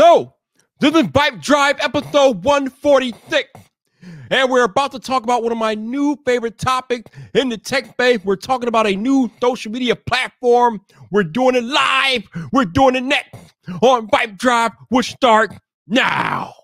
So, this is Vibe Drive episode 146. And we're about to talk about one of my new favorite topics in the tech space. We're talking about a new social media platform. We're doing it live. We're doing it next on Vibe Drive, which start now.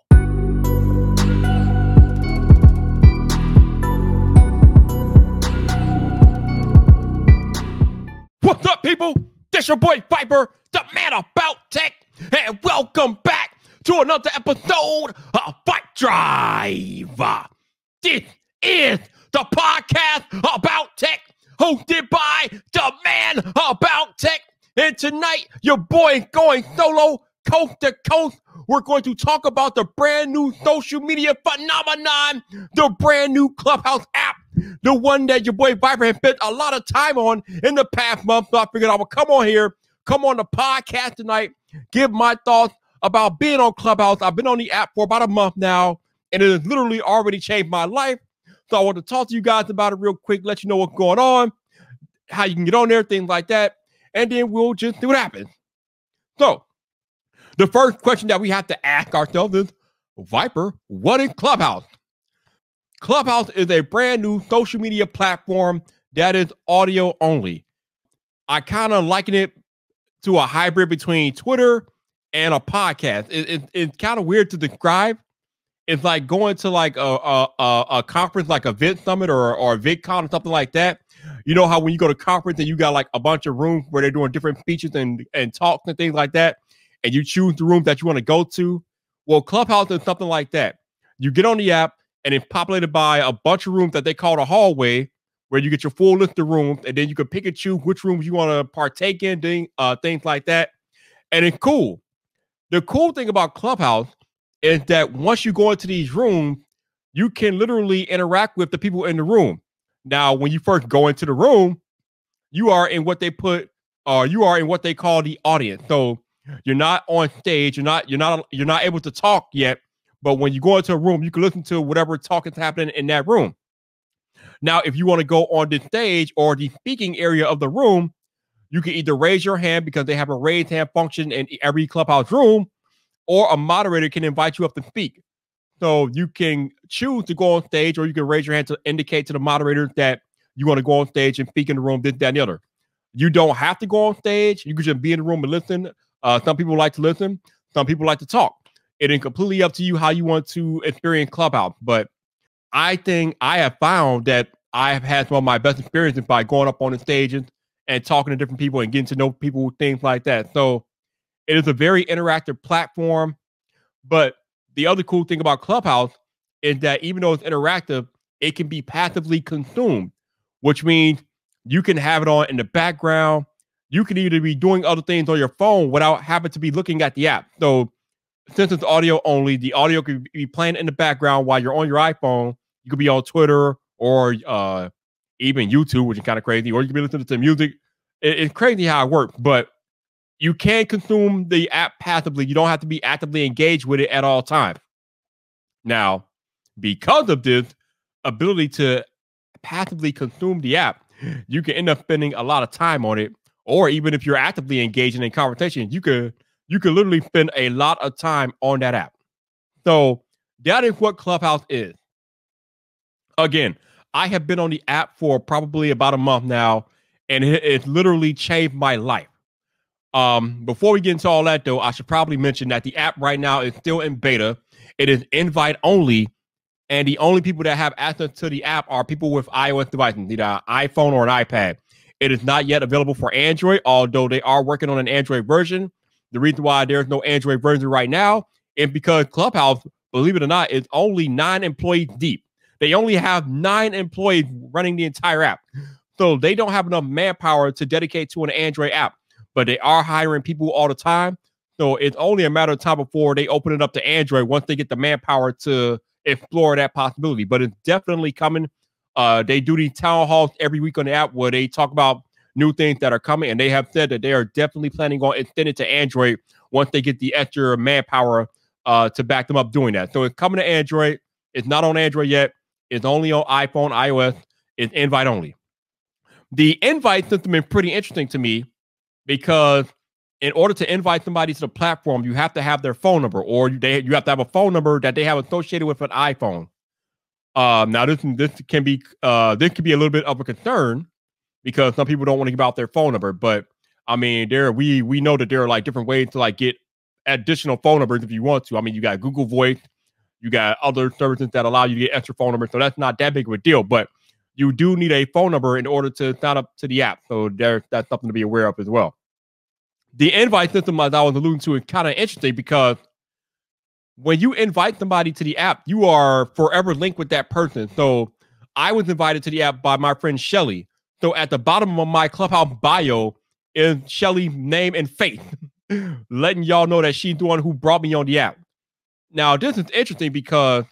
What's up, people? This your boy Viper, the man about tech, and welcome back to another episode of Vibe Drive. This is the podcast about tech, hosted by the man about tech. And tonight, your boy going solo, coast to coast. We're going to talk about the brand new social media phenomenon, the brand new Clubhouse app the one that your boy Viper has spent a lot of time on in the past month. So I figured I would come on here, come on the podcast tonight, give my thoughts about being on Clubhouse. I've been on the app for about a month now, and it has literally already changed my life. So I want to talk to you guys about it real quick, let you know what's going on, how you can get on there, things like that, and then we'll just see what happens. So, the first question that we have to ask ourselves is Viper, what is Clubhouse? Clubhouse is a brand new social media platform that is audio only. I kind of liken it to a hybrid between Twitter and a podcast. It, it, it's kind of weird to describe. It's like going to like a, a, a, conference like a Vid Summit or, or a VidCon or something like that. You know how when you go to conference and you got like a bunch of rooms where they're doing different speeches and, and talks and things like that, and you choose the room that you want to go to. Well, Clubhouse is something like that. You get on the app, and it's populated by a bunch of rooms that they call the hallway, where you get your full list of rooms, and then you can pick and choose which rooms you want to partake in, thing, uh, things like that. And it's cool. The cool thing about Clubhouse is that once you go into these rooms, you can literally interact with the people in the room. Now, when you first go into the room, you are in what they put, uh, you are in what they call the audience. So you're not on stage, you're not, you're not, you're not able to talk yet, but when you go into a room, you can listen to whatever talk is happening in that room. Now, if you want to go on the stage or the speaking area of the room, you can either raise your hand because they have a raise hand function in every clubhouse room, or a moderator can invite you up to speak. So you can choose to go on stage, or you can raise your hand to indicate to the moderator that you want to go on stage and speak in the room, this, that, and the other. You don't have to go on stage. You can just be in the room and listen. Uh, some people like to listen. Some people like to talk. It is completely up to you how you want to experience Clubhouse. But I think I have found that I have had some of my best experiences by going up on the stages and talking to different people and getting to know people, things like that. So it is a very interactive platform. But the other cool thing about Clubhouse is that even though it's interactive, it can be passively consumed, which means you can have it on in the background. You can either be doing other things on your phone without having to be looking at the app. So since it's audio only, the audio could be playing in the background while you're on your iPhone. You could be on Twitter or uh, even YouTube, which is kind of crazy, or you could be listening to music. It, it's crazy how it works, but you can consume the app passively. You don't have to be actively engaged with it at all times. Now, because of this ability to passively consume the app, you can end up spending a lot of time on it. Or even if you're actively engaging in conversation, you could you can literally spend a lot of time on that app. So that is what Clubhouse is. Again, I have been on the app for probably about a month now, and it, it's literally changed my life. Um, before we get into all that, though, I should probably mention that the app right now is still in beta. It is invite only, and the only people that have access to the app are people with iOS devices, either an iPhone or an iPad. It is not yet available for Android, although they are working on an Android version. The reason why there's no Android version right now is because Clubhouse, believe it or not, is only nine employees deep. They only have nine employees running the entire app. So they don't have enough manpower to dedicate to an Android app, but they are hiring people all the time. So it's only a matter of time before they open it up to Android once they get the manpower to explore that possibility. But it's definitely coming. Uh, they do these town halls every week on the app where they talk about new things that are coming, and they have said that they are definitely planning on extending to Android once they get the extra manpower uh, to back them up doing that. So it's coming to Android. It's not on Android yet. It's only on iPhone, iOS. It's invite only. The invite system is pretty interesting to me because in order to invite somebody to the platform, you have to have their phone number, or they you have to have a phone number that they have associated with an iPhone. Um, now this this can be uh, this can be a little bit of a concern because some people don't want to give out their phone number. But I mean, there we we know that there are like different ways to like get additional phone numbers if you want to. I mean, you got Google Voice, you got other services that allow you to get extra phone numbers, so that's not that big of a deal. But you do need a phone number in order to sign up to the app. So there, that's something to be aware of as well. The invite system, as I was alluding to, is kind of interesting because when you invite somebody to the app, you are forever linked with that person. So I was invited to the app by my friend Shelly. So at the bottom of my clubhouse bio is Shelly's name and faith, letting y'all know that she's the one who brought me on the app. Now, this is interesting because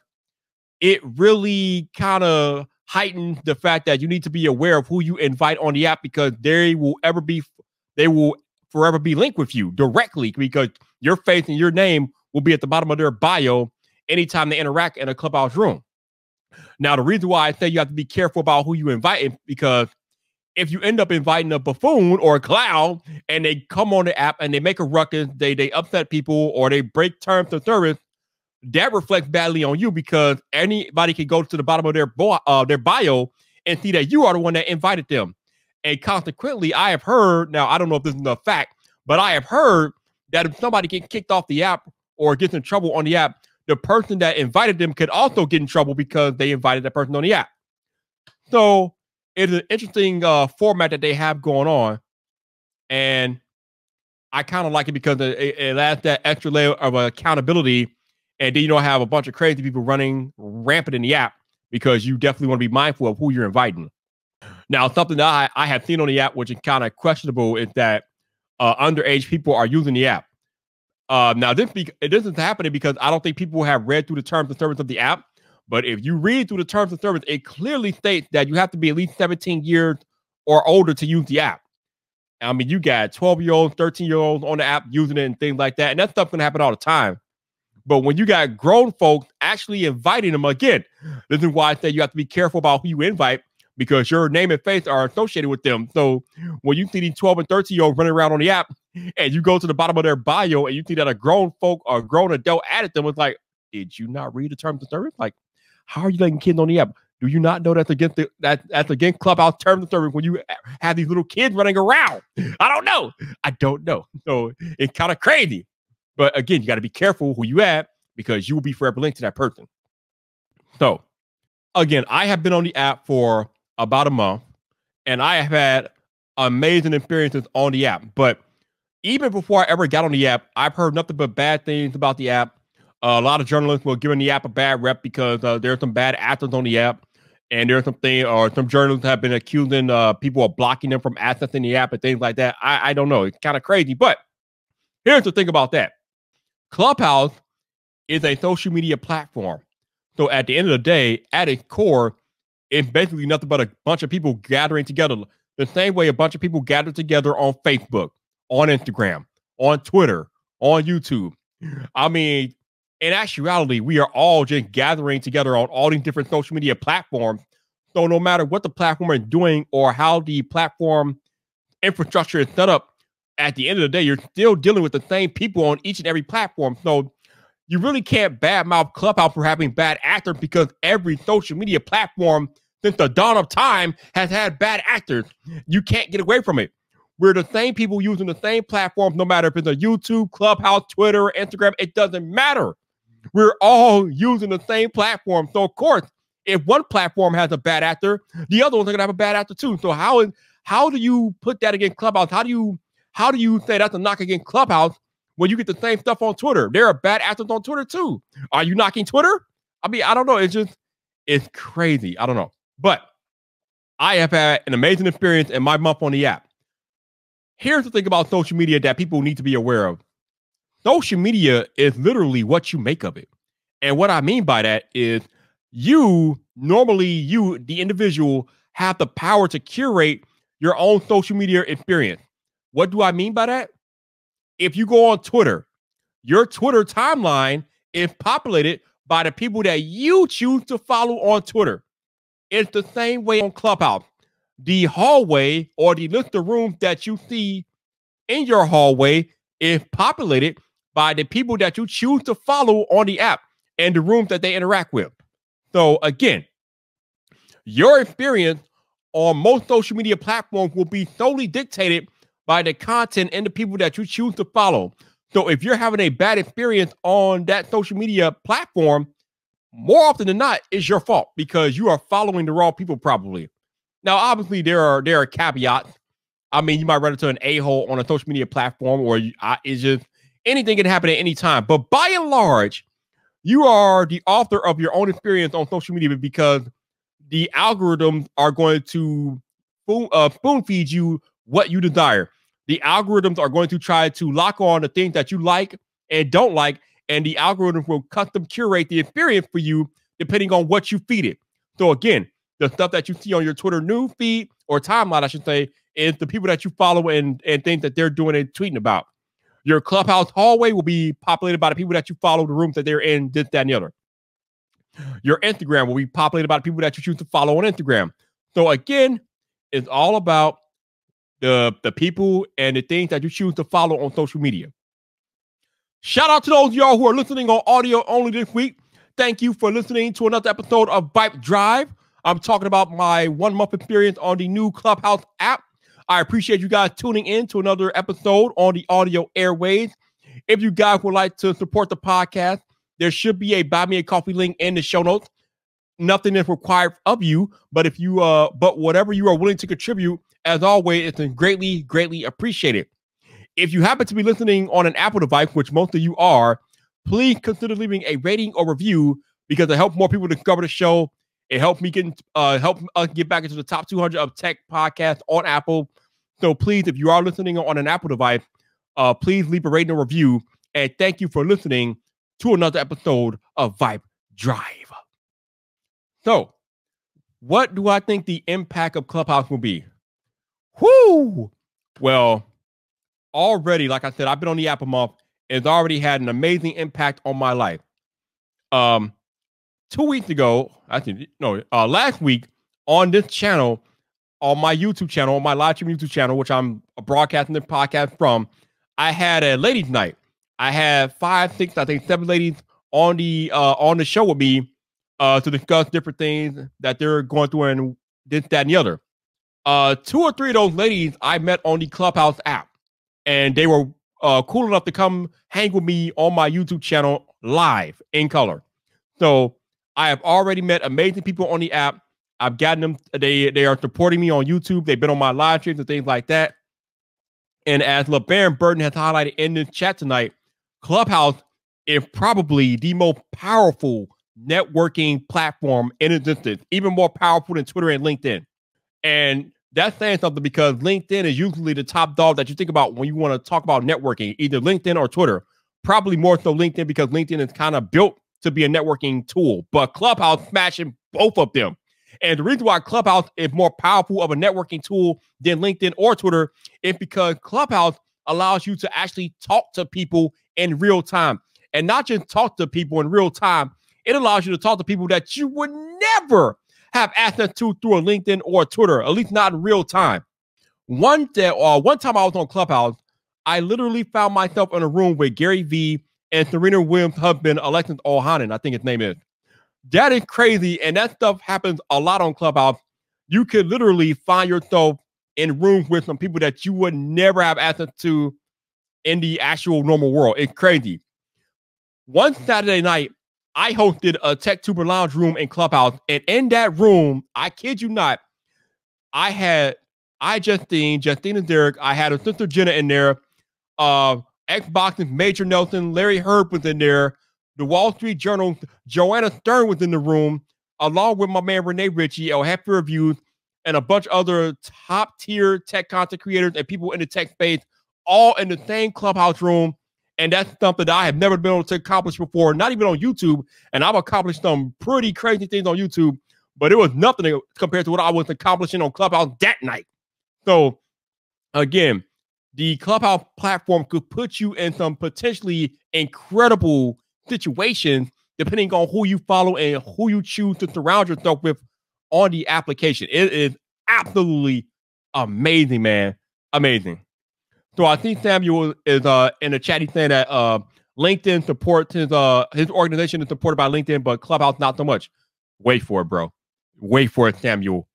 it really kind of heightens the fact that you need to be aware of who you invite on the app because they will ever be they will forever be linked with you directly because your face and your name will be at the bottom of their bio anytime they interact in a clubhouse room. Now, the reason why I say you have to be careful about who you invite is because if you end up inviting a buffoon or a clown and they come on the app and they make a ruckus, they they upset people or they break terms of service, that reflects badly on you because anybody can go to the bottom of their bo- uh, their bio and see that you are the one that invited them. And consequently, I have heard now, I don't know if this is a fact, but I have heard that if somebody gets kicked off the app or gets in trouble on the app, the person that invited them could also get in trouble because they invited that person on the app. So it's an interesting uh, format that they have going on. And I kind of like it because it, it adds that extra layer of accountability. And then you don't have a bunch of crazy people running rampant in the app because you definitely want to be mindful of who you're inviting. Now, something that I, I have seen on the app, which is kind of questionable, is that uh, underage people are using the app. Uh, now, this be, it isn't happening because I don't think people have read through the terms and service of the app. But if you read through the terms of service, it clearly states that you have to be at least 17 years or older to use the app. I mean, you got 12 year olds, 13 year olds on the app using it and things like that. And that stuff can happen all the time. But when you got grown folks actually inviting them again, this is why I say you have to be careful about who you invite because your name and face are associated with them. So when you see these 12 and 13 year olds running around on the app and you go to the bottom of their bio and you see that a grown folk or a grown adult added them, it's like, did you not read the terms of service? Like, how are you letting kids on the app? Do you not know that's against the, that that's against clubhouse terms of service when you have these little kids running around? I don't know. I don't know. So it's kind of crazy. But again, you got to be careful who you at because you will be forever linked to that person. So again, I have been on the app for about a month and I have had amazing experiences on the app. But even before I ever got on the app, I've heard nothing but bad things about the app. Uh, a lot of journalists were giving the app a bad rep because uh, there's some bad actors on the app, and there's something or some journalists have been accusing uh, people of blocking them from accessing the app and things like that. I, I don't know. It's kind of crazy, but here's the thing about that: Clubhouse is a social media platform. So at the end of the day, at its core, it's basically nothing but a bunch of people gathering together. The same way a bunch of people gather together on Facebook, on Instagram, on Twitter, on YouTube. I mean, in actuality, we are all just gathering together on all these different social media platforms. So no matter what the platform is doing or how the platform infrastructure is set up, at the end of the day, you're still dealing with the same people on each and every platform. So you really can't badmouth Clubhouse for having bad actors because every social media platform since the dawn of time has had bad actors. You can't get away from it. We're the same people using the same platforms, no matter if it's a YouTube, Clubhouse, Twitter, Instagram, it doesn't matter. We're all using the same platform. So, of course, if one platform has a bad actor, the other ones are gonna have a bad actor too. So how how do you put that against Clubhouse? How do you how do you say that's a knock against Clubhouse when you get the same stuff on Twitter? There are bad actors on Twitter too. Are you knocking Twitter? I mean, I don't know. It's just it's crazy. I don't know. But I have had an amazing experience in my month on the app. Here's the thing about social media that people need to be aware of social media is literally what you make of it. And what I mean by that is you normally, you, the individual, have the power to curate your own social media experience. What do I mean by that? If you go on Twitter, your Twitter timeline is populated by the people that you choose to follow on Twitter. It's the same way on Clubhouse. The hallway or the list of rooms that you see in your hallway is populated by the people that you choose to follow on the app and the rooms that they interact with. So again, your experience on most social media platforms will be solely dictated by the content and the people that you choose to follow. So if you're having a bad experience on that social media platform, more often than not, it's your fault because you are following the wrong people probably. Now, obviously, there are there are caveats. I mean, you might run into an a hole on a social media platform, or you, I, it's just anything can happen at any time. But by and large, you are the author of your own experience on social media because the algorithms are going to spoon, uh, spoon feed you what you desire. The algorithms are going to try to lock on the things that you like and don't like, and the algorithm will custom curate the experience for you depending on what you feed it. So again, the stuff that you see on your Twitter news feed or timeline, I should say, is the people that you follow and and things that they're doing and tweeting about. Your clubhouse hallway will be populated by the people that you follow, the rooms that they're in, this, that, and the other. Your Instagram will be populated by the people that you choose to follow on Instagram. So again, it's all about the the people and the things that you choose to follow on social media. Shout out to those y'all who are listening on audio only this week. Thank you for listening to another episode of Vibe Drive. I'm talking about my one month experience on the new Clubhouse app. I appreciate you guys tuning in to another episode on the audio airways. If you guys would like to support the podcast, there should be a buy me a coffee link in the show notes. Nothing is required of you, but if you uh, but whatever you are willing to contribute, as always, it's greatly, greatly appreciated. If you happen to be listening on an Apple device, which most of you are, please consider leaving a rating or review because it helps more people discover the show. It helps me get uh help us get back into the top 200 of tech podcasts on Apple. So please, if you are listening on an Apple device, uh, please leave a rating or review. And thank you for listening to another episode of Vibe Drive. So, what do I think the impact of Clubhouse will be? Whoo! Well, already, like I said, I've been on the app a month. It's already had an amazing impact on my life. Um, two weeks ago, I think no, uh, last week on this channel, on my YouTube channel, on my live stream YouTube channel, which I'm broadcasting the podcast from, I had a ladies' night. I had five, six, I think seven ladies on the uh on the show with me uh to discuss different things that they're going through and this, that, and the other. Uh two or three of those ladies I met on the Clubhouse app and they were uh, cool enough to come hang with me on my YouTube channel live in color. So I have already met amazing people on the app. I've gotten them. They they are supporting me on YouTube. They've been on my live streams and things like that. And as LeBaron Burton has highlighted in the chat tonight, Clubhouse is probably the most powerful networking platform in existence, even more powerful than Twitter and LinkedIn. And that's saying something because LinkedIn is usually the top dog that you think about when you want to talk about networking, either LinkedIn or Twitter. Probably more so LinkedIn because LinkedIn is kind of built to be a networking tool, but Clubhouse smashing both of them. And the reason why Clubhouse is more powerful of a networking tool than LinkedIn or Twitter is because Clubhouse allows you to actually talk to people in real time and not just talk to people in real time. It allows you to talk to people that you would never have access to through a LinkedIn or Twitter, at least not in real time. One day, uh, one time I was on Clubhouse, I literally found myself in a room with Gary Vee and Serena Williams' husband, Alexis Ohanian, I think his name is. That is crazy, and that stuff happens a lot on Clubhouse. You could literally find yourself in rooms with some people that you would never have access to in the actual normal world. It's crazy. One Saturday night, I hosted a Tech Tuber Lounge room in Clubhouse, and in that room, I kid you not, I had iJustine, Justine and Derek. I had a sister Jenna in there. Uh, Xbox's Major Nelson, Larry Hryb was in there. The Wall Street Journal, Joanna Stern was in the room, along with my man Rene Ritchie, El Happy Reviews, and a bunch of other top tier tech content creators and people in the tech space, all in the same clubhouse room and that's something that I have never been able to accomplish before, not even on YouTube. And I've accomplished some pretty crazy things on YouTube, but it was nothing compared to what I was accomplishing on Clubhouse that night. So, again, the Clubhouse platform could put you in some potentially incredible situations depending on who you follow and who you choose to surround yourself with on the application. It is absolutely amazing, man. Amazing. So I think Samuel is uh in the chat. Saying that uh LinkedIn supports his uh his organization is supported by LinkedIn, but Clubhouse not so much. Wait for it, bro. Wait for it, Samuel.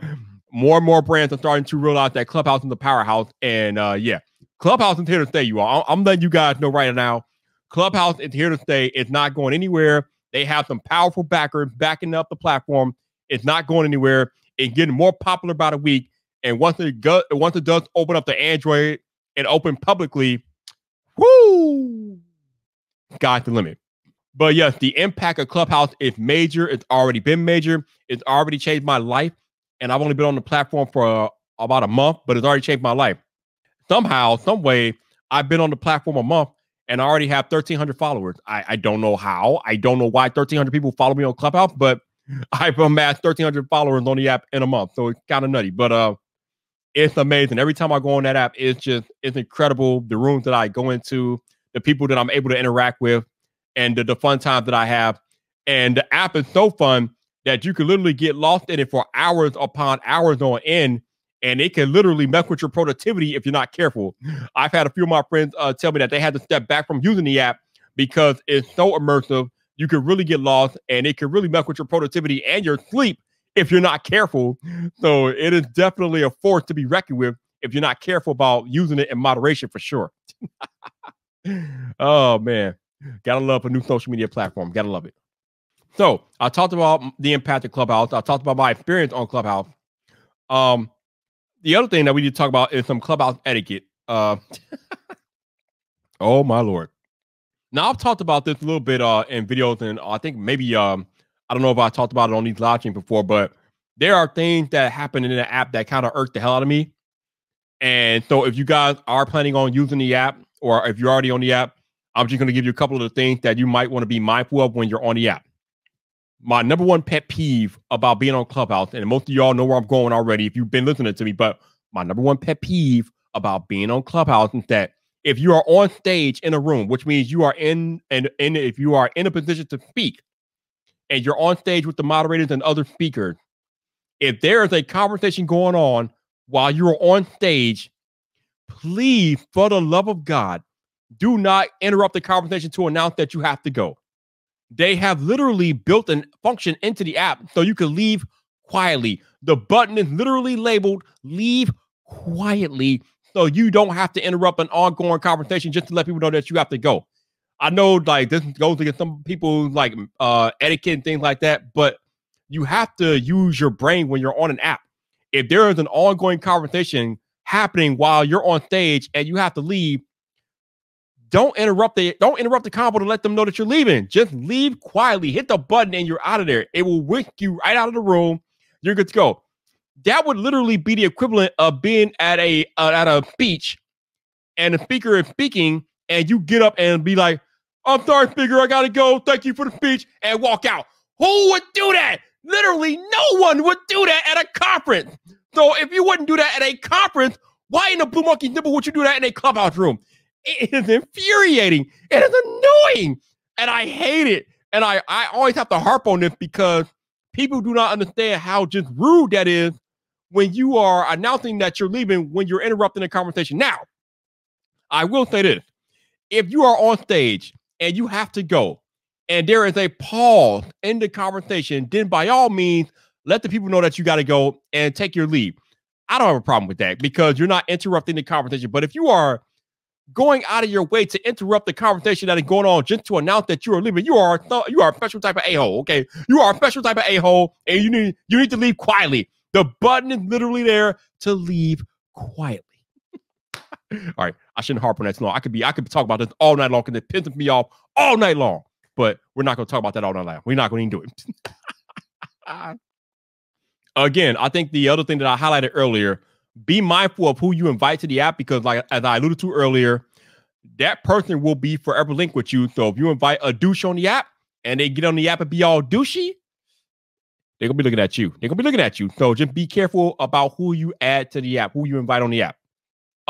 more and more brands are starting to realize that Clubhouse is the powerhouse, and uh yeah, Clubhouse is here to stay. You all, I'm letting you guys know right now. Clubhouse is here to stay. It's not going anywhere. They have some powerful backers backing up the platform. It's not going anywhere. It's getting more popular by the week. And once it go, once it does open up to Android and open publicly, whoo, got the limit. But yes, the impact of Clubhouse is major. It's already been major. It's already changed my life. And I've only been on the platform for uh, about a month, but it's already changed my life. Somehow, some way, I've been on the platform a month and I already have 1,300 followers. I, I don't know how. I don't know why 1,300 people follow me on Clubhouse, but I've amassed 1,300 followers on the app in a month. So it's kind of nutty. But uh, it's amazing. Every time I go on that app, it's just it's incredible. The rooms that I go into, the people that I'm able to interact with, and the, the fun times that I have. And the app is so fun that you can literally get lost in it for hours upon hours on end, and it can literally mess with your productivity if you're not careful. I've had a few of my friends uh, tell me that they had to step back from using the app because it's so immersive. You can really get lost, and it can really mess with your productivity and your sleep if you're not careful. So it is definitely a force to be reckoned with if you're not careful about using it in moderation for sure. oh man, gotta love a new social media platform. Gotta love it. So I talked about the impact of Clubhouse. I talked about my experience on Clubhouse. Um, the other thing that we need to talk about is some Clubhouse etiquette. Uh, oh my lord. Now I've talked about this a little bit uh in videos, and I think maybe um I don't know if I talked about it on these live streams before, but there are things that happen in the app that kind of irk the hell out of me. And so if you guys are planning on using the app, or if you're already on the app, I'm just going to give you a couple of the things that you might want to be mindful of when you're on the app. My number one pet peeve about being on Clubhouse, and most of y'all know where I'm going already if you've been listening to me, but my number one pet peeve about being on Clubhouse is that if you are on stage in a room, which means you are in and in, if you are in a position to speak, and you're on stage with the moderators and other speakers, if there is a conversation going on while you're on stage, please, for the love of God, do not interrupt the conversation to announce that you have to go. They have literally built a function into the app so you can leave quietly. The button is literally labeled leave quietly so you don't have to interrupt an ongoing conversation just to let people know that you have to go. I know like this goes against some people like uh etiquette and things like that, but you have to use your brain when you're on an app. If there is an ongoing conversation happening while you're on stage and you have to leave, don't interrupt the don't interrupt the combo to let them know that you're leaving. Just leave quietly, hit the button, and you're out of there. It will whisk you right out of the room. You're good to go. That would literally be the equivalent of being at a uh, at a beach, and the speaker is speaking, and you get up and be like, I'm sorry, speaker, I gotta go. Thank you for the speech, and walk out. Who would do that? Literally, no one would do that at a conference. So if you wouldn't do that at a conference, why in the Blue Monkey Nibble would you do that in a clubhouse room? It is infuriating. It is annoying. And I hate it. And I, I always have to harp on this because people do not understand how just rude that is when you are announcing that you're leaving when you're interrupting a conversation. Now, I will say this if you are on stage and you have to go, and there is a pause in the conversation, then by all means, let the people know that you got to go and take your leave. I don't have a problem with that because you're not interrupting the conversation. But if you are going out of your way to interrupt the conversation that is going on just to announce that you are leaving, you are th- you are a special type of a hole. Okay, you are a special type of a hole, and you need you need to leave quietly. The button is literally there to leave quietly. All right, I shouldn't harp on that too long. I could be I could talk about this all night long because it pisses me off all night long. But we're not going to talk about that all night long. We're not going to do it. Again, I think the other thing that I highlighted earlier, be mindful of who you invite to the app because, like as I alluded to earlier, that person will be forever linked with you. So if you invite a douche on the app and they get on the app and be all douchey, they're gonna be looking at you. They're gonna be looking at you. So just be careful about who you add to the app, who you invite on the app.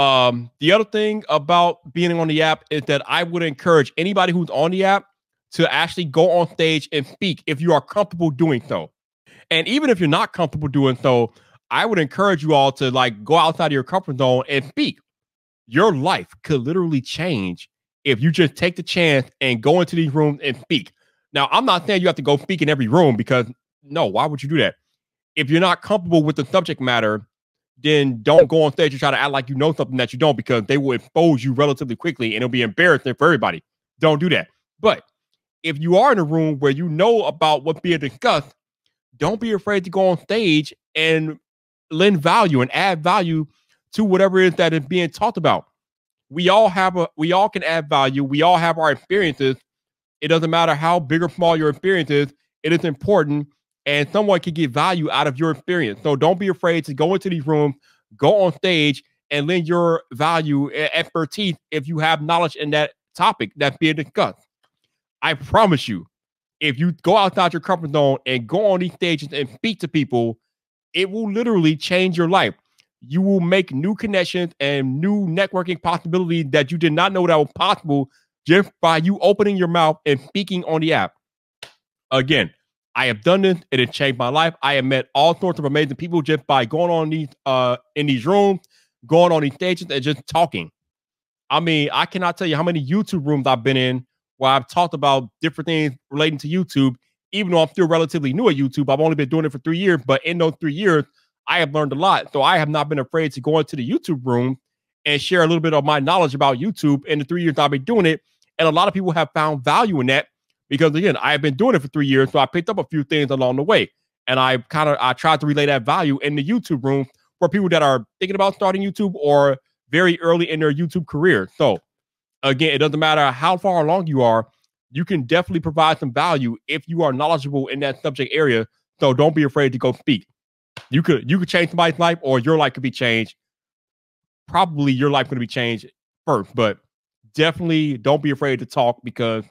Um, the other thing about being on the app is that I would encourage anybody who's on the app to actually go on stage and speak if you are comfortable doing so. And even if you're not comfortable doing so, I would encourage you all to like go outside of your comfort zone and speak. your life could literally change if you just take the chance and go into these rooms and speak. Now, I'm not saying you have to go speak in every room because no, why would you do that? If you're not comfortable with the subject matter, then don't go on stage and try to act like you know something that you don't because they will expose you relatively quickly and it'll be embarrassing for everybody. Don't do that. But if you are in a room where you know about what's being discussed, don't be afraid to go on stage and lend value and add value to whatever it is that is being talked about. We all have a we all can add value. We all have our experiences. It doesn't matter how big or small your experience is, it is important and someone can get value out of your experience. So don't be afraid to go into these rooms, go on stage, and lend your value and expertise if you have knowledge in that topic that's being discussed. I promise you, if you go outside your comfort zone and go on these stages and speak to people, it will literally change your life. You will make new connections and new networking possibilities that you did not know that was possible just by you opening your mouth and speaking on the app. Again, I have done this. It has changed my life. I have met all sorts of amazing people just by going on these uh in these rooms, going on these stages, and just talking. I mean, I cannot tell you how many YouTube rooms I've been in where I've talked about different things relating to YouTube, even though I'm still relatively new at YouTube. I've only been doing it for three years, but in those three years, I have learned a lot. So I have not been afraid to go into the YouTube room and share a little bit of my knowledge about YouTube in the three years I've been doing it. And a lot of people have found value in that because again, I have been doing it for three years, so I picked up a few things along the way, and I kind of I tried to relay that value in the YouTube room for people that are thinking about starting YouTube or very early in their YouTube career. So again, it doesn't matter how far along you are, you can definitely provide some value if you are knowledgeable in that subject area. So don't be afraid to go speak. You could you could change somebody's life, or your life could be changed. Probably your life going to be changed first, but definitely don't be afraid to talk because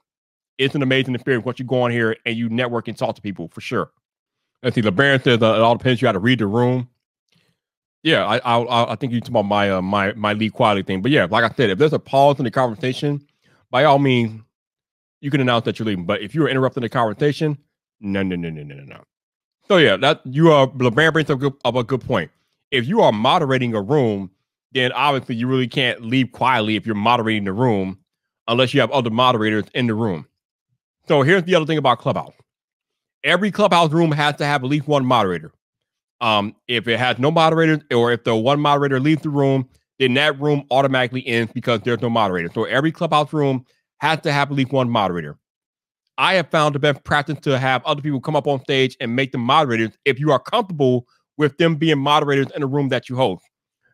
it's an amazing experience once you go on here and you network and talk to people for sure. Let's see. LeBaron says uh, it all depends. You got to read the room. Yeah, I I, I think you talk about my uh, my my lead quality thing, but yeah, like I said, if there's a pause in the conversation, by all means, you can announce that you're leaving. But if you're interrupting the conversation, no, no, no, no, no, no. So yeah, that you are LeBaron brings up, good, up a good point. If you are moderating a room, then obviously you really can't leave quietly if you're moderating the room, unless you have other moderators in the room. So here's the other thing about Clubhouse. Every Clubhouse room has to have at least one moderator. Um, if it has no moderators, or if the one moderator leaves the room, then that room automatically ends because there's no moderator. So every Clubhouse room has to have at least one moderator. I have found the best practice to have other people come up on stage and make them moderators if you are comfortable with them being moderators in the room that you host.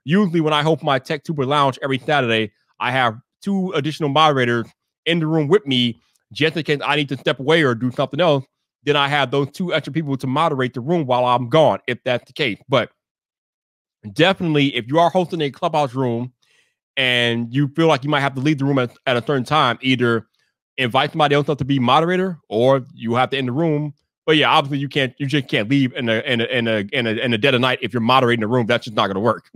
Usually, when I host my Tech Tuber Lounge every Saturday, I have two additional moderators in the room with me just in case I need to step away or do something else, then I have those two extra people to moderate the room while I'm gone, if that's the case. But definitely, if you are hosting a clubhouse room and you feel like you might have to leave the room at, at a certain time, either invite somebody else up to be moderator or you have to end the room. But yeah, obviously you can't, you just can't leave in a in a in a in a, in a dead of night if you're moderating the room. That's just not to work.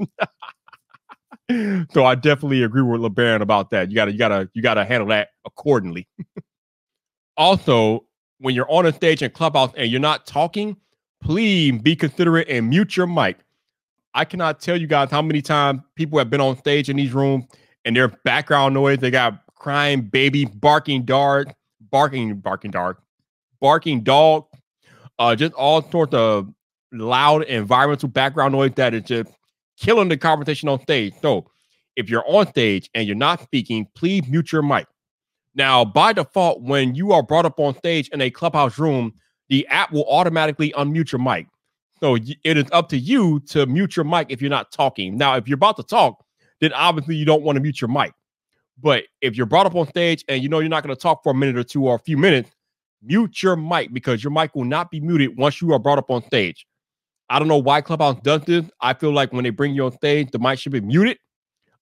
so I definitely agree with LeBaron about that. You gotta, you gotta, you gotta handle that accordingly. also, when you're on a stage in Clubhouse and you're not talking, please be considerate and mute your mic. I cannot tell you guys how many times people have been on stage in these rooms and their background noise, they got crying baby, barking dog, barking, barking dog, barking dog, uh, just all sorts of loud environmental background noise that is just killing the conversation on stage. So if you're on stage and you're not speaking, please mute your mic. Now, by default, when you are brought up on stage in a clubhouse room, the app will automatically unmute your mic. So it is up to you to mute your mic if you're not talking. Now, if you're about to talk, then obviously you don't want to mute your mic. But if you're brought up on stage and you know you're not going to talk for a minute or two or a few minutes, mute your mic because your mic will not be muted once you are brought up on stage. I don't know why Clubhouse does this. I feel like when they bring you on stage, the mic should be muted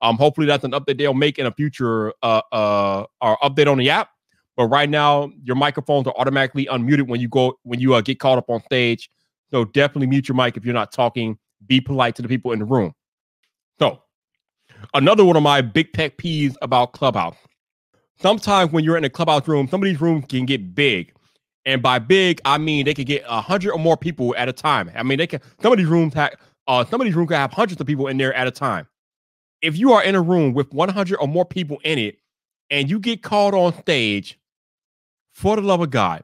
um, hopefully that's an update they'll make in a future uh uh or update on the app. But right now, your microphones are automatically unmuted when you go when you uh, get called up on stage. So definitely mute your mic if you're not talking. Be polite to the people in the room. So another one of my big pet peeves about Clubhouse. Sometimes when you're in a clubhouse room, some of these rooms can get big. And by big, I mean they can get a hundred or more people at a time. I mean, they can some of these rooms have uh some of these rooms can have hundreds of people in there at a time. If you are in a room with 100 or more people in it and you get called on stage, for the love of God,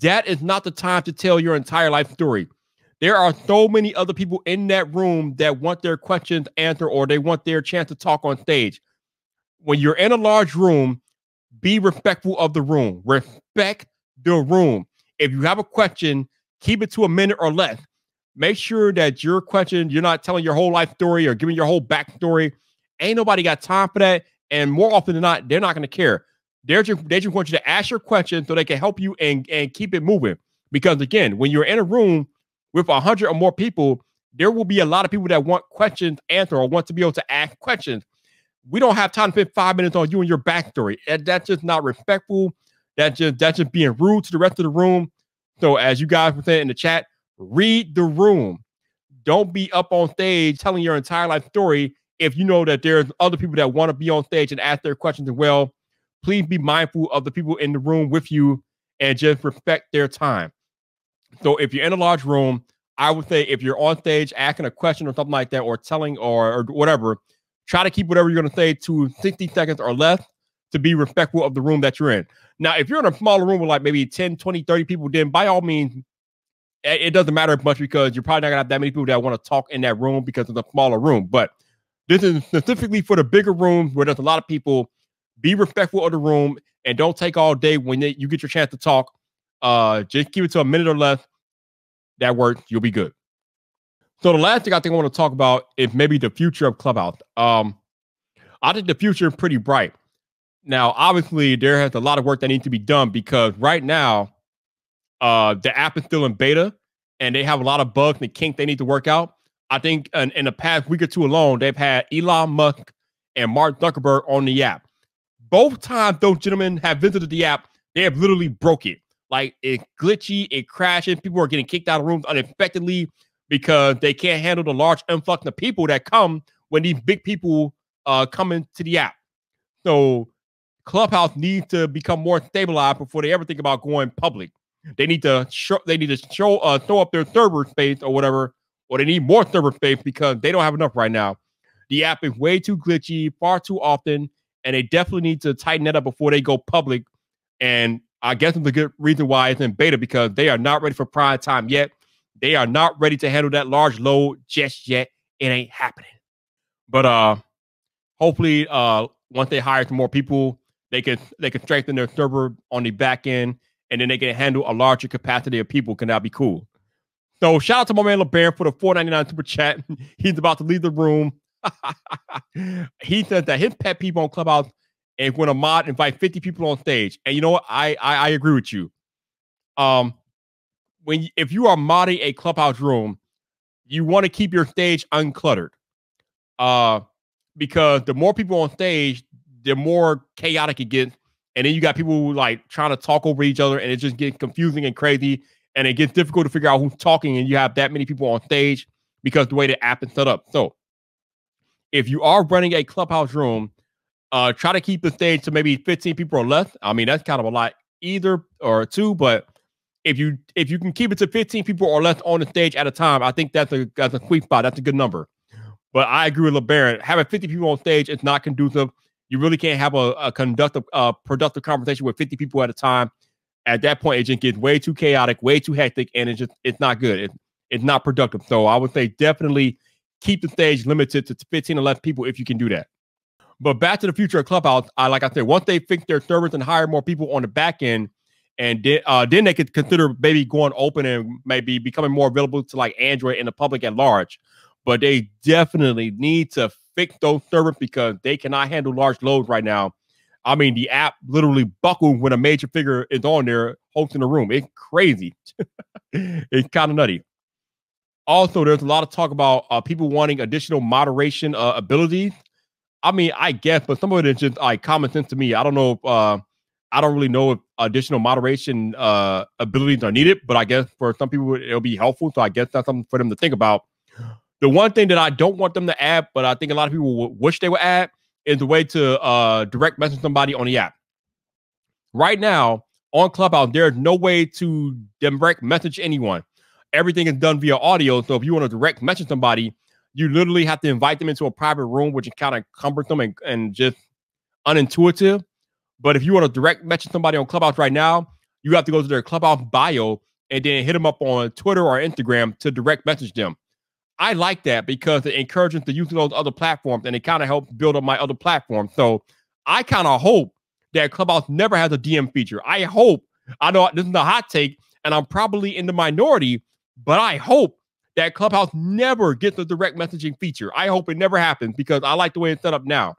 that is not the time to tell your entire life story. There are so many other people in that room that want their questions answered or they want their chance to talk on stage. When you're in a large room, be respectful of the room. Respect the room. If you have a question, keep it to a minute or less. Make sure that your question, you're not telling your whole life story or giving your whole backstory. Ain't nobody got time for that. And more often than not, they're not going to care. They're just, they just want you to ask your question so they can help you and, and keep it moving. Because again, when you're in a room with a hundred or more people, there will be a lot of people that want questions answered or want to be able to ask questions. We don't have time to spend five minutes on you and your backstory. That's just not respectful. That's just that's just being rude to the rest of the room. So as you guys were saying in the chat, read the room. Don't be up on stage telling your entire life story if you know that there's other people that want to be on stage and ask their questions as well. Please be mindful of the people in the room with you and just respect their time. So if you're in a large room, I would say if you're on stage asking a question or something like that, or telling or, or whatever, try to keep whatever you're going to say to 60 seconds or less to be respectful of the room that you're in. Now, if you're in a smaller room with like maybe 10, 20, 30 people, then by all means, it doesn't matter much because you're probably not gonna have that many people that want to talk in that room because it's a smaller room. But this is specifically for the bigger rooms where there's a lot of people. Be respectful of the room and don't take all day when they, you get your chance to talk. Uh, just keep it to a minute or less. That works. You'll be good. So the last thing I think I want to talk about is maybe the future of Clubhouse. Um, I think the future is pretty bright. Now, obviously, there has a lot of work that needs to be done because right now, uh, the app is still in beta and they have a lot of bugs and kinks they need to work out. I think in, in the past week or two alone, they've had Elon Musk and Mark Zuckerberg on the app. Both times those gentlemen have visited the app, they have literally broke it. Like it's glitchy, it crashes. People are getting kicked out of rooms unexpectedly because they can't handle the large influx of people that come when these big people uh come into the app. So Clubhouse needs to become more stabilized before they ever think about going public. They need to show they need to show uh throw up their server space or whatever, or they need more server space because they don't have enough right now. The app is way too glitchy, far too often, and they definitely need to tighten that up before they go public. And I guess it's a good reason why it's in beta because they are not ready for prime time yet. They are not ready to handle that large load just yet. It ain't happening. But uh hopefully uh once they hire some more people, they can they can strengthen their server on the back end and then they can handle a larger capacity of people. Can that be cool? So shout out to my man LeBaron for the 499 super chat. He's about to leave the room. he says that his pet people on Clubhouse and when a mod invite 50 people on stage. And you know what? I I, I agree with you. Um when if you are modding a clubhouse room, you want to keep your stage uncluttered. Uh because the more people on stage, the more chaotic it gets and then you got people who, like trying to talk over each other, and it just gets confusing and crazy. And it gets difficult to figure out who's talking, and you have that many people on stage because the way the app is set up. So, if you are running a clubhouse room, uh, try to keep the stage to maybe 15 people or less. I mean, that's kind of a lot, either or two, but if you if you can keep it to 15 people or less on the stage at a time, I think that's a that's a sweet spot. That's a good number. But I agree with LeBaron. Having 50 people on stage is not conducive you really can't have a, a conductive, uh, productive conversation with 50 people at a time. At that point, it just gets way too chaotic, way too hectic, and it's just it's not good. It, it's not productive. So I would say definitely keep the stage limited to 15 or less people if you can do that. But back to the future of Clubhouse, I like I said, once they fix their servers and hire more people on the back end, and then uh, then they could consider maybe going open and maybe becoming more available to like Android and the public at large. But they definitely need to fix those servers because they cannot handle large loads right now. I mean, the app literally buckled when a major figure is on there hosting the room. It's crazy. it's kind of nutty. Also, there's a lot of talk about uh, people wanting additional moderation uh, abilities. I mean, I guess, but some of it is just like common sense to me. I don't know if uh, I don't really know if additional moderation uh, abilities are needed, but I guess for some people it'll be helpful. So I guess that's something for them to think about. The one thing that I don't want them to add, but I think a lot of people wish they would add, is the way to uh, direct message somebody on the app. Right now on Clubhouse, there's no way to direct message anyone. Everything is done via audio. So if you want to direct message somebody, you literally have to invite them into a private room, which is kind of cumbersome and, and just unintuitive. But if you want to direct message somebody on Clubhouse right now, you have to go to their Clubhouse bio and then hit them up on Twitter or Instagram to direct message them. I like that because it encourages the use of those other platforms and it kind of helps build up my other platforms. So I kind of hope that Clubhouse never has a DM feature. I hope, I know this is a hot take and I'm probably in the minority, but I hope that Clubhouse never gets a direct messaging feature. I hope it never happens because I like the way it's set up now.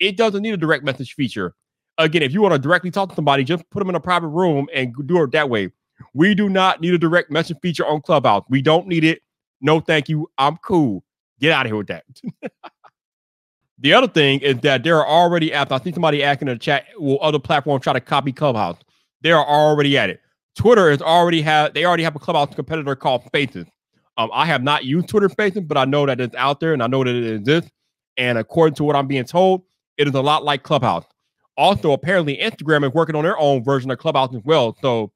It doesn't need a direct message feature. Again, if you want to directly talk to somebody, just put them in a private room and do it that way. We do not need a direct message feature on Clubhouse. We don't need it. No, thank you. I'm cool. Get out of here with that. the other thing is that there are already apps. I think somebody asking in the chat, will other platforms try to copy Clubhouse? They are already at it. Twitter is already had they already have a Clubhouse competitor called Spaces. Um, I have not used Twitter Spaces, but I know that it's out there and I know that it exists. And according to what I'm being told, it is a lot like Clubhouse. Also, apparently, Instagram is working on their own version of Clubhouse as well. So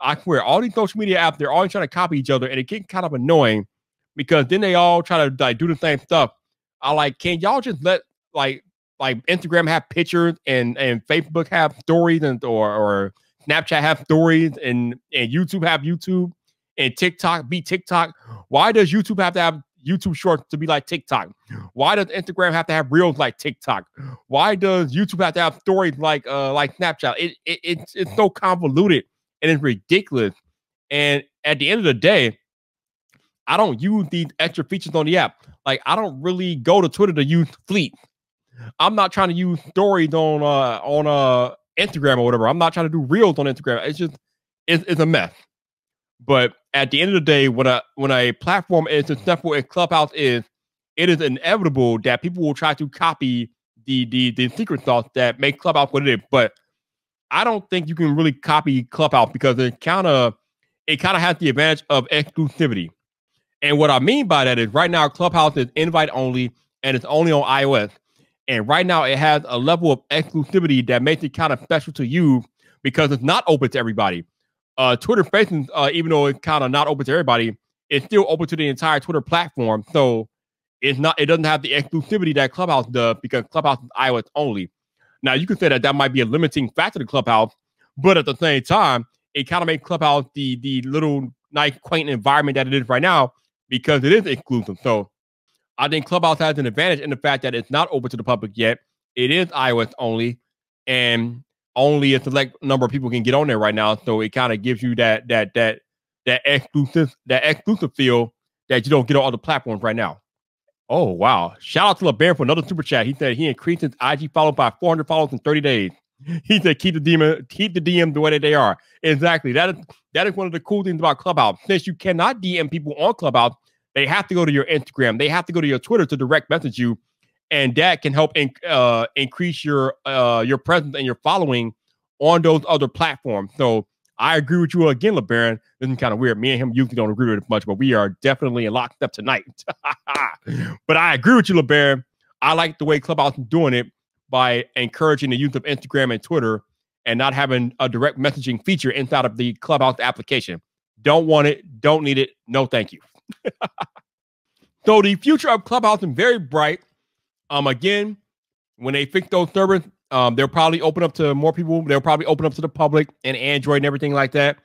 I swear, all these social media apps, they're always trying to copy each other, and it gets kind of annoying because then they all try to like do the same stuff. I like, can y'all just let like like Instagram have pictures and and Facebook have stories and or or Snapchat have stories and and YouTube have YouTube and TikTok be TikTok? Why does YouTube have to have YouTube Shorts to be like TikTok? Why does Instagram have to have Reels like TikTok? Why does YouTube have to have stories like uh like Snapchat? It, it it's it's so convoluted and it's ridiculous. And at the end of the day, I don't use these extra features on the app. Like I don't really go to Twitter to use Fleet. I'm not trying to use stories on uh on uh Instagram or whatever. I'm not trying to do reels on Instagram. It's just it's, it's a mess. But at the end of the day, when a when a platform is successful as Clubhouse is, it is inevitable that people will try to copy the the the secret sauce that make Clubhouse what it is. But I don't think you can really copy Clubhouse because it kind of it kind of has the advantage of exclusivity. And what I mean by that is right now Clubhouse is invite only and it's only on iOS. And right now it has a level of exclusivity that makes it kind of special to you because it's not open to everybody. Uh, Twitter Spaces, uh, even though it's kind of not open to everybody, it's still open to the entire Twitter platform. So it's not it doesn't have the exclusivity that Clubhouse does because Clubhouse is iOS only. Now you can say that that might be a limiting factor to Clubhouse, but at the same time, it kind of makes Clubhouse the the little nice quaint environment that it is right now because it is exclusive. So I think Clubhouse has an advantage in the fact that it's not open to the public yet. It is iOS only, and only a select number of people can get on there right now. So it kind of gives you that that that that exclusive that exclusive feel that you don't get on other platforms right now. Oh, wow. Shout out to LeBaron for another super chat. He said he increased his IG follow by 400 followers in 30 days. He said keep the DM keep the DM the way that they are. Exactly. That is that is one of the cool things about Clubhouse. Since you cannot DM people on Clubhouse, they have to go to your Instagram. They have to go to your Twitter to direct message you, and that can help in, uh, increase your uh, your presence and your following on those other platforms. So I agree with you again, LeBaron. This is kind of weird. Me and him usually don't agree with it much, but we are definitely locked up tonight. but I agree with you, LeBaron. I like the way Clubhouse is doing it by encouraging the use of Instagram and Twitter and not having a direct messaging feature inside of the Clubhouse application. Don't want it. Don't need it. No, thank you. so the future of Clubhouse is very bright. Um, again, when they fix those servers, um, they'll probably open up to more people. They'll probably open up to the public and Android and everything like that.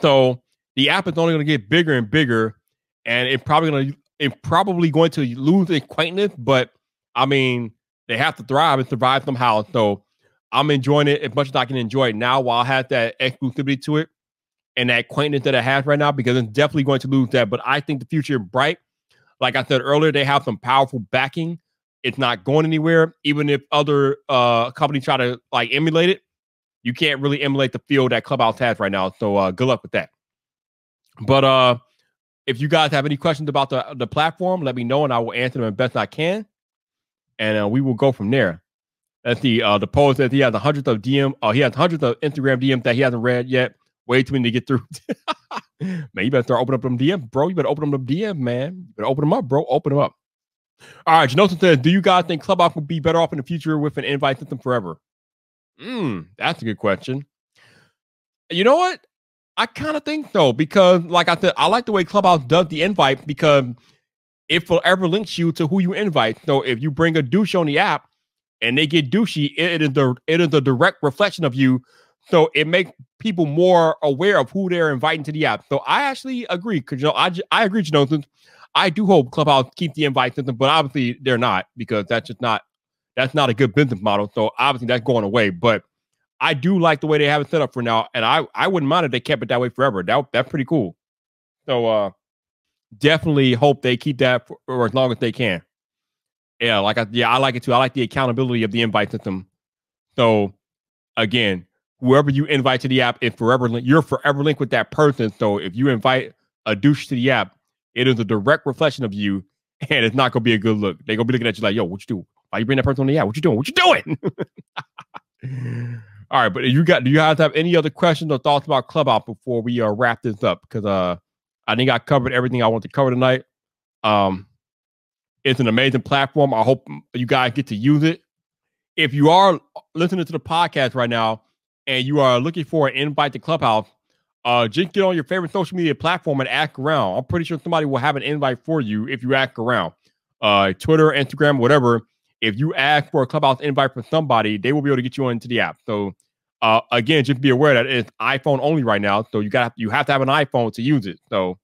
So the app is only going to get bigger and bigger, and it probably going to it's probably going to lose its quaintness. But I mean, they have to thrive and survive somehow. So I'm enjoying it as much as I can enjoy it now, while I have that exclusivity to it and that quaintness that it has right now, because it's definitely going to lose that. But I think the future is bright. Like I said earlier, they have some powerful backing it's not going anywhere. Even if other uh companies try to like emulate it, you can't really emulate the feel that Clubhouse has right now. So uh, good luck with that. But uh, if you guys have any questions about the the platform, let me know and I will answer them as best I can, and uh, we will go from there. That's the uh, the post says he has hundreds of DM. Uh, he has hundreds of Instagram DMs that he hasn't read yet. Way too many to get through. man, you better start opening up them DM, bro. You better open them DM, man. You better open them up, bro. Open them up. All right, Janosa says, "Do you guys think Clubhouse will be better off in the future with an invite system forever?" Hmm, that's a good question. You know what? I kind of think so because, like I said, I like the way Clubhouse does the invite because it forever links you to who you invite. So if you bring a douche on the app and they get douchey, it is the it is a direct reflection of you. So it makes people more aware of who they're inviting to the app. So I actually agree because you know I I agree, Jonathan. I do hope Clubhouse keep the invite system, but obviously they're not because that's just not that's not a good business model. So obviously that's going away. But I do like the way they have it set up for now, and I I wouldn't mind if they kept it that way forever. That that's pretty cool. So uh definitely hope they keep that for, for as long as they can. Yeah, like I yeah, I like it too. I like the accountability of the invite system. So again, whoever you invite to the app is forever you're forever linked with that person. So if you invite a douche to the app, it is a direct reflection of you, and it's not gonna be a good look. They're gonna be looking at you like, yo, what you do? Why you bring that person on the app? What you doing? What you doing? All right, but you got do you guys have any other questions or thoughts about Clubhouse before we uh, wrap this up? Because uh I think I covered everything I want to cover tonight. Um, it's an amazing platform. I hope you guys get to use it. If you are listening to the podcast right now and you are looking for an invite to Clubhouse, uh, just get on your favorite social media platform and act around. I'm pretty sure somebody will have an invite for you if you act around. Uh, Twitter, Instagram, whatever. If you ask for a Clubhouse invite for somebody, they will be able to get you into the app. So, uh, again, just be aware that it's iPhone only right now. So you got you have to have an iPhone to use it. So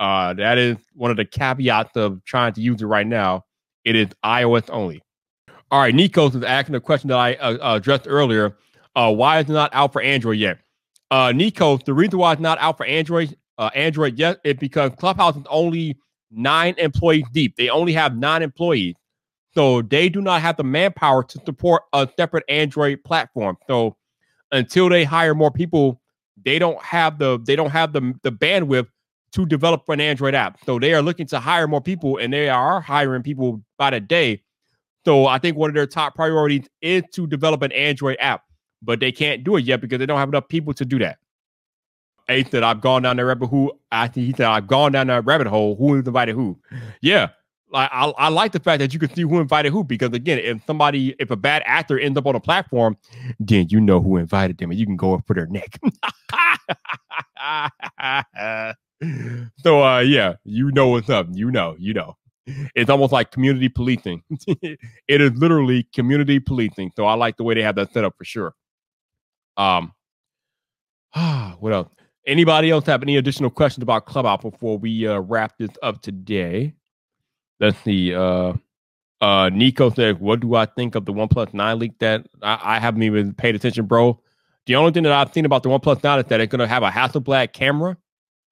uh, that is one of the caveats of trying to use it right now. It is iOS only. All right, Nikos is asking a question that I uh, uh, addressed earlier. Uh, why is it not out for Android yet? Uh, Nico, the reason why it's not out for Android, uh, Android yet is because Clubhouse is only nine employees deep. They only have nine employees, so they do not have the manpower to support a separate Android platform. So until they hire more people, they don't have the they don't have the the bandwidth to develop an Android app. So they are looking to hire more people and they are hiring people by the day. So I think one of their top priorities is to develop an Android app, but they can't do it yet because they don't have enough people to do that. A said, I've gone down the rabbit hole. I think he said, I've gone down that rabbit hole. Who invited who? Yeah. I, I, I like the fact that you can see who invited who because again, if somebody, if a bad actor ends up on a platform, then you know who invited them and you can go up for their neck. so uh yeah, you know what's up. You know, you know. It's almost like community policing. it is literally community policing. So I like the way they have that set up for sure. Um what else? Anybody else have any additional questions about Clubhouse before we uh, wrap this up today? Let's see. Uh, uh, Nico said, "What do I think of the OnePlus Nine leak? That I, I, haven't even paid attention, bro. The only thing that I've seen about the OnePlus Nine is that it's going to have a Hasselblad camera,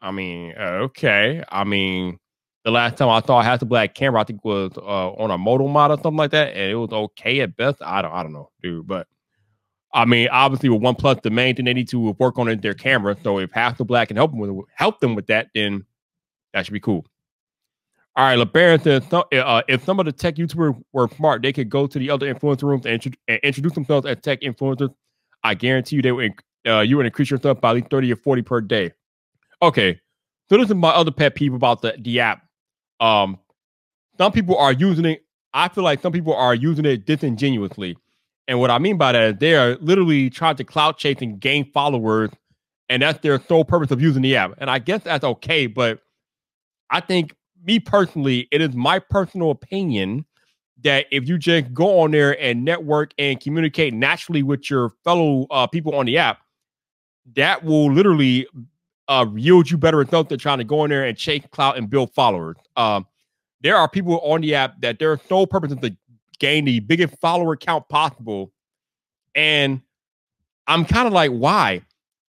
I mean, okay. I mean, the last time I saw a Hasselblad camera, I think was uh, on a Moto mod or something like that, and it was okay at best. I don't, I don't know, dude. But I mean, obviously with OnePlus, the main thing they need to work on is their camera. So if Hasselblad can help them with help them with that, then that should be cool. All right, LeBaron says uh, if some of the tech YouTubers were smart, they could go to the other influencer rooms and, and introduce themselves as tech influencers. I guarantee you, they would uh, you would increase yourself by at least thirty or forty per day okay, so this is my other pet peeve about the, the app. Um, some people are using it. I feel like some people are using it disingenuously. And what I mean by that is they are literally trying to clout chase and gain followers, and that's their sole purpose of using the app. And I guess that's okay, but I think me personally, it is my personal opinion that if you just go on there and network and communicate naturally with your fellow uh, people on the app, that will literally uh, yield you better results than trying to go in there and chase clout and build followers. Um, there are people on the app that their sole purpose is to gain the biggest follower count possible. And I'm kind of like, why?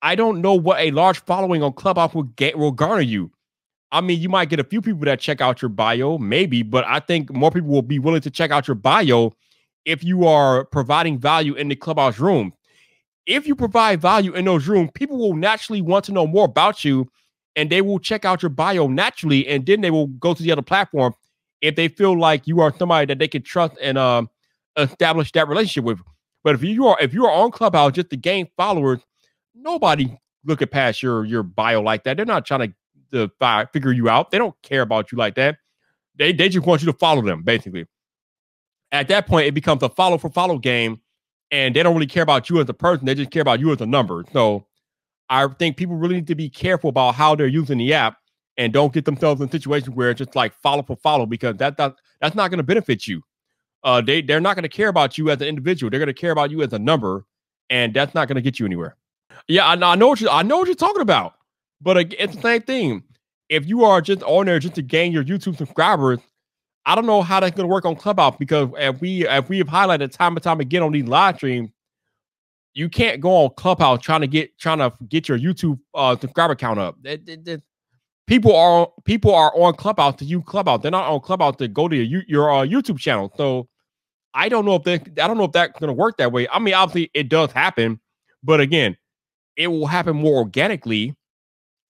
I don't know what a large following on Clubhouse will get will garner you. I mean, you might get a few people that check out your bio, maybe, but I think more people will be willing to check out your bio if you are providing value in the clubhouse room if you provide value in those rooms, people will naturally want to know more about you and they will check out your bio naturally and then they will go to the other platform if they feel like you are somebody that they can trust and um, establish that relationship with. But if you are if you are on Clubhouse just to gain followers, nobody looking past your your bio like that. They're not trying to, to figure you out. They don't care about you like that. They they just want you to follow them basically. At that point, it becomes a follow for follow game and they don't really care about you as a person. They just care about you as a number. So I think people really need to be careful about how they're using the app and don't get themselves in situations where it's just like follow for follow because that, that that's not going to benefit you. Uh, they they're not going to care about you as an individual. They're going to care about you as a number, and that's not going to get you anywhere. Yeah, I, I know what you I know what you're talking about, but it's the same thing. If you are just on there just to gain your YouTube subscribers, I don't know how that's going to work on Clubhouse because if we if we have highlighted time and time again on these live streams, you can't go on Clubhouse trying to get trying to get your YouTube uh, subscriber count up. It, it, it, people are people are on Clubhouse to use Clubhouse. They're not on Clubhouse to go to your your uh, YouTube channel. So I don't know if they I don't know if that's going to work that way. I mean, obviously it does happen, but again, it will happen more organically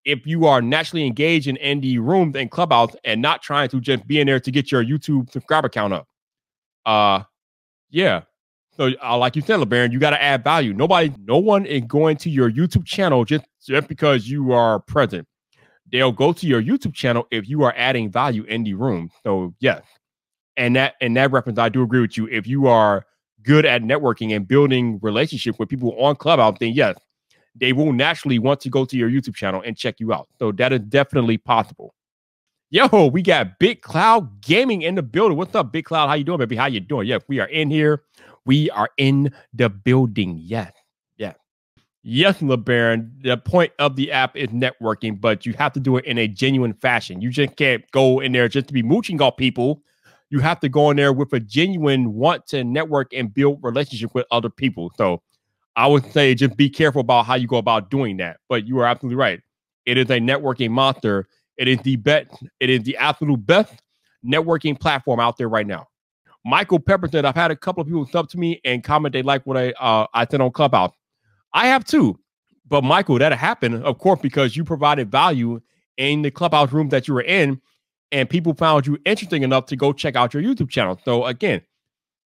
if you are naturally engaged in ND rooms and clubhouse and not trying to just be in there to get your YouTube subscriber count up. Uh, yeah. So, uh, like you said, LeBaron, you got to add value. Nobody, no one is going to your YouTube channel just just because you are present. They'll go to your YouTube channel if you are adding value in the room. So, yes, and that and that reference, I do agree with you. If you are good at networking and building relationship with people on Clubhouse, then yes, they will naturally want to go to your YouTube channel and check you out. So that is definitely possible. Yo, we got Big Cloud Gaming in the building. What's up, Big Cloud? How you doing, baby? How you doing? Yes, we are in here. We are in the building. Yes. Yes, LeBaron, the point of the app is networking, but you have to do it in a genuine fashion. You just can't go in there just to be mooching off people. You have to go in there with a genuine want to network and build relationship with other people. So I would say just be careful about how you go about doing that. But you are absolutely right. It is a networking monster. It is the best, It is the absolute best networking platform out there right now. Michael Pepperton, I've had a couple of people up to me and comment they like what I uh, I said on Clubhouse. I have too. But Michael, that happened, of course, because you provided value in the clubhouse room that you were in, and people found you interesting enough to go check out your YouTube channel. So again,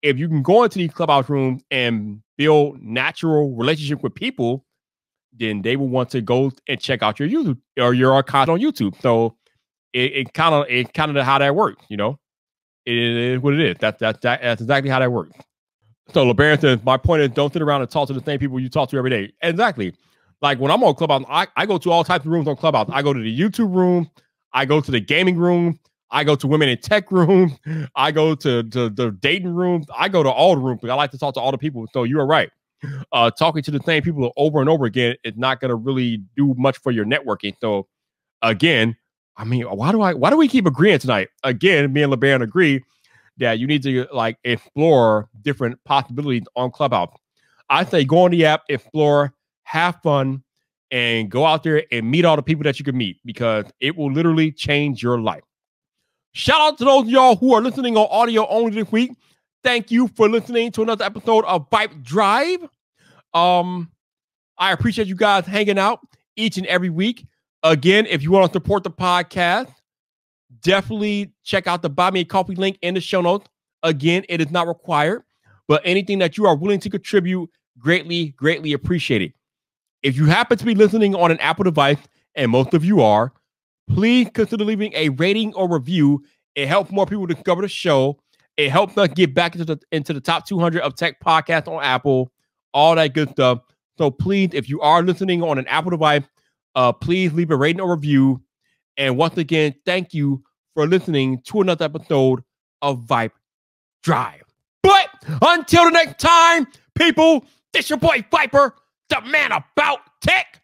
if you can go into these clubhouse rooms and build natural relationship with people, then they will want to go and check out your YouTube or your account on YouTube. So it kind of it kind of how that works, you know. It is what it is. That's that's that, that's exactly how that works. So LeBaron my point is don't sit around and talk to the same people you talk to every day. Exactly. Like when I'm on Clubhouse, I, I go to all types of rooms on Clubhouse. I go to the YouTube room, I go to the gaming room, I go to women in tech room, I go to, to the dating room, I go to all the rooms I like to talk to all the people. So you are right. Uh, talking to the same people over and over again is not going to really do much for your networking. So again, I mean, why do I why do we keep agreeing tonight? Again, me and LeBaron agree that you need to like explore different possibilities on Clubhouse. I say go on the app, explore, have fun, and go out there and meet all the people that you can meet because it will literally change your life. Shout out to those y'all who are listening on audio only this week. Thank you for listening to another episode of Vibe Drive. Um, I appreciate you guys hanging out each and every week. Again, if you want to support the podcast, definitely check out the Buy Me a Coffee link in the show notes. Again, it is not required, but anything that you are willing to contribute, greatly, greatly appreciated. If you happen to be listening on an Apple device, and most of you are, please consider leaving a rating or review. It helps more people discover the show. It helps us get back into the into the top 200 of tech podcasts on Apple, all that good stuff. So please, if you are listening on an Apple device, uh, please leave a rating or review. And once again, thank you for listening to another episode of Vibe Drive. But until the next time, people, this your boy Vyyyper, the man about tech.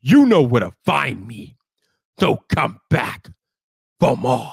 You know where to find me. So come back for more.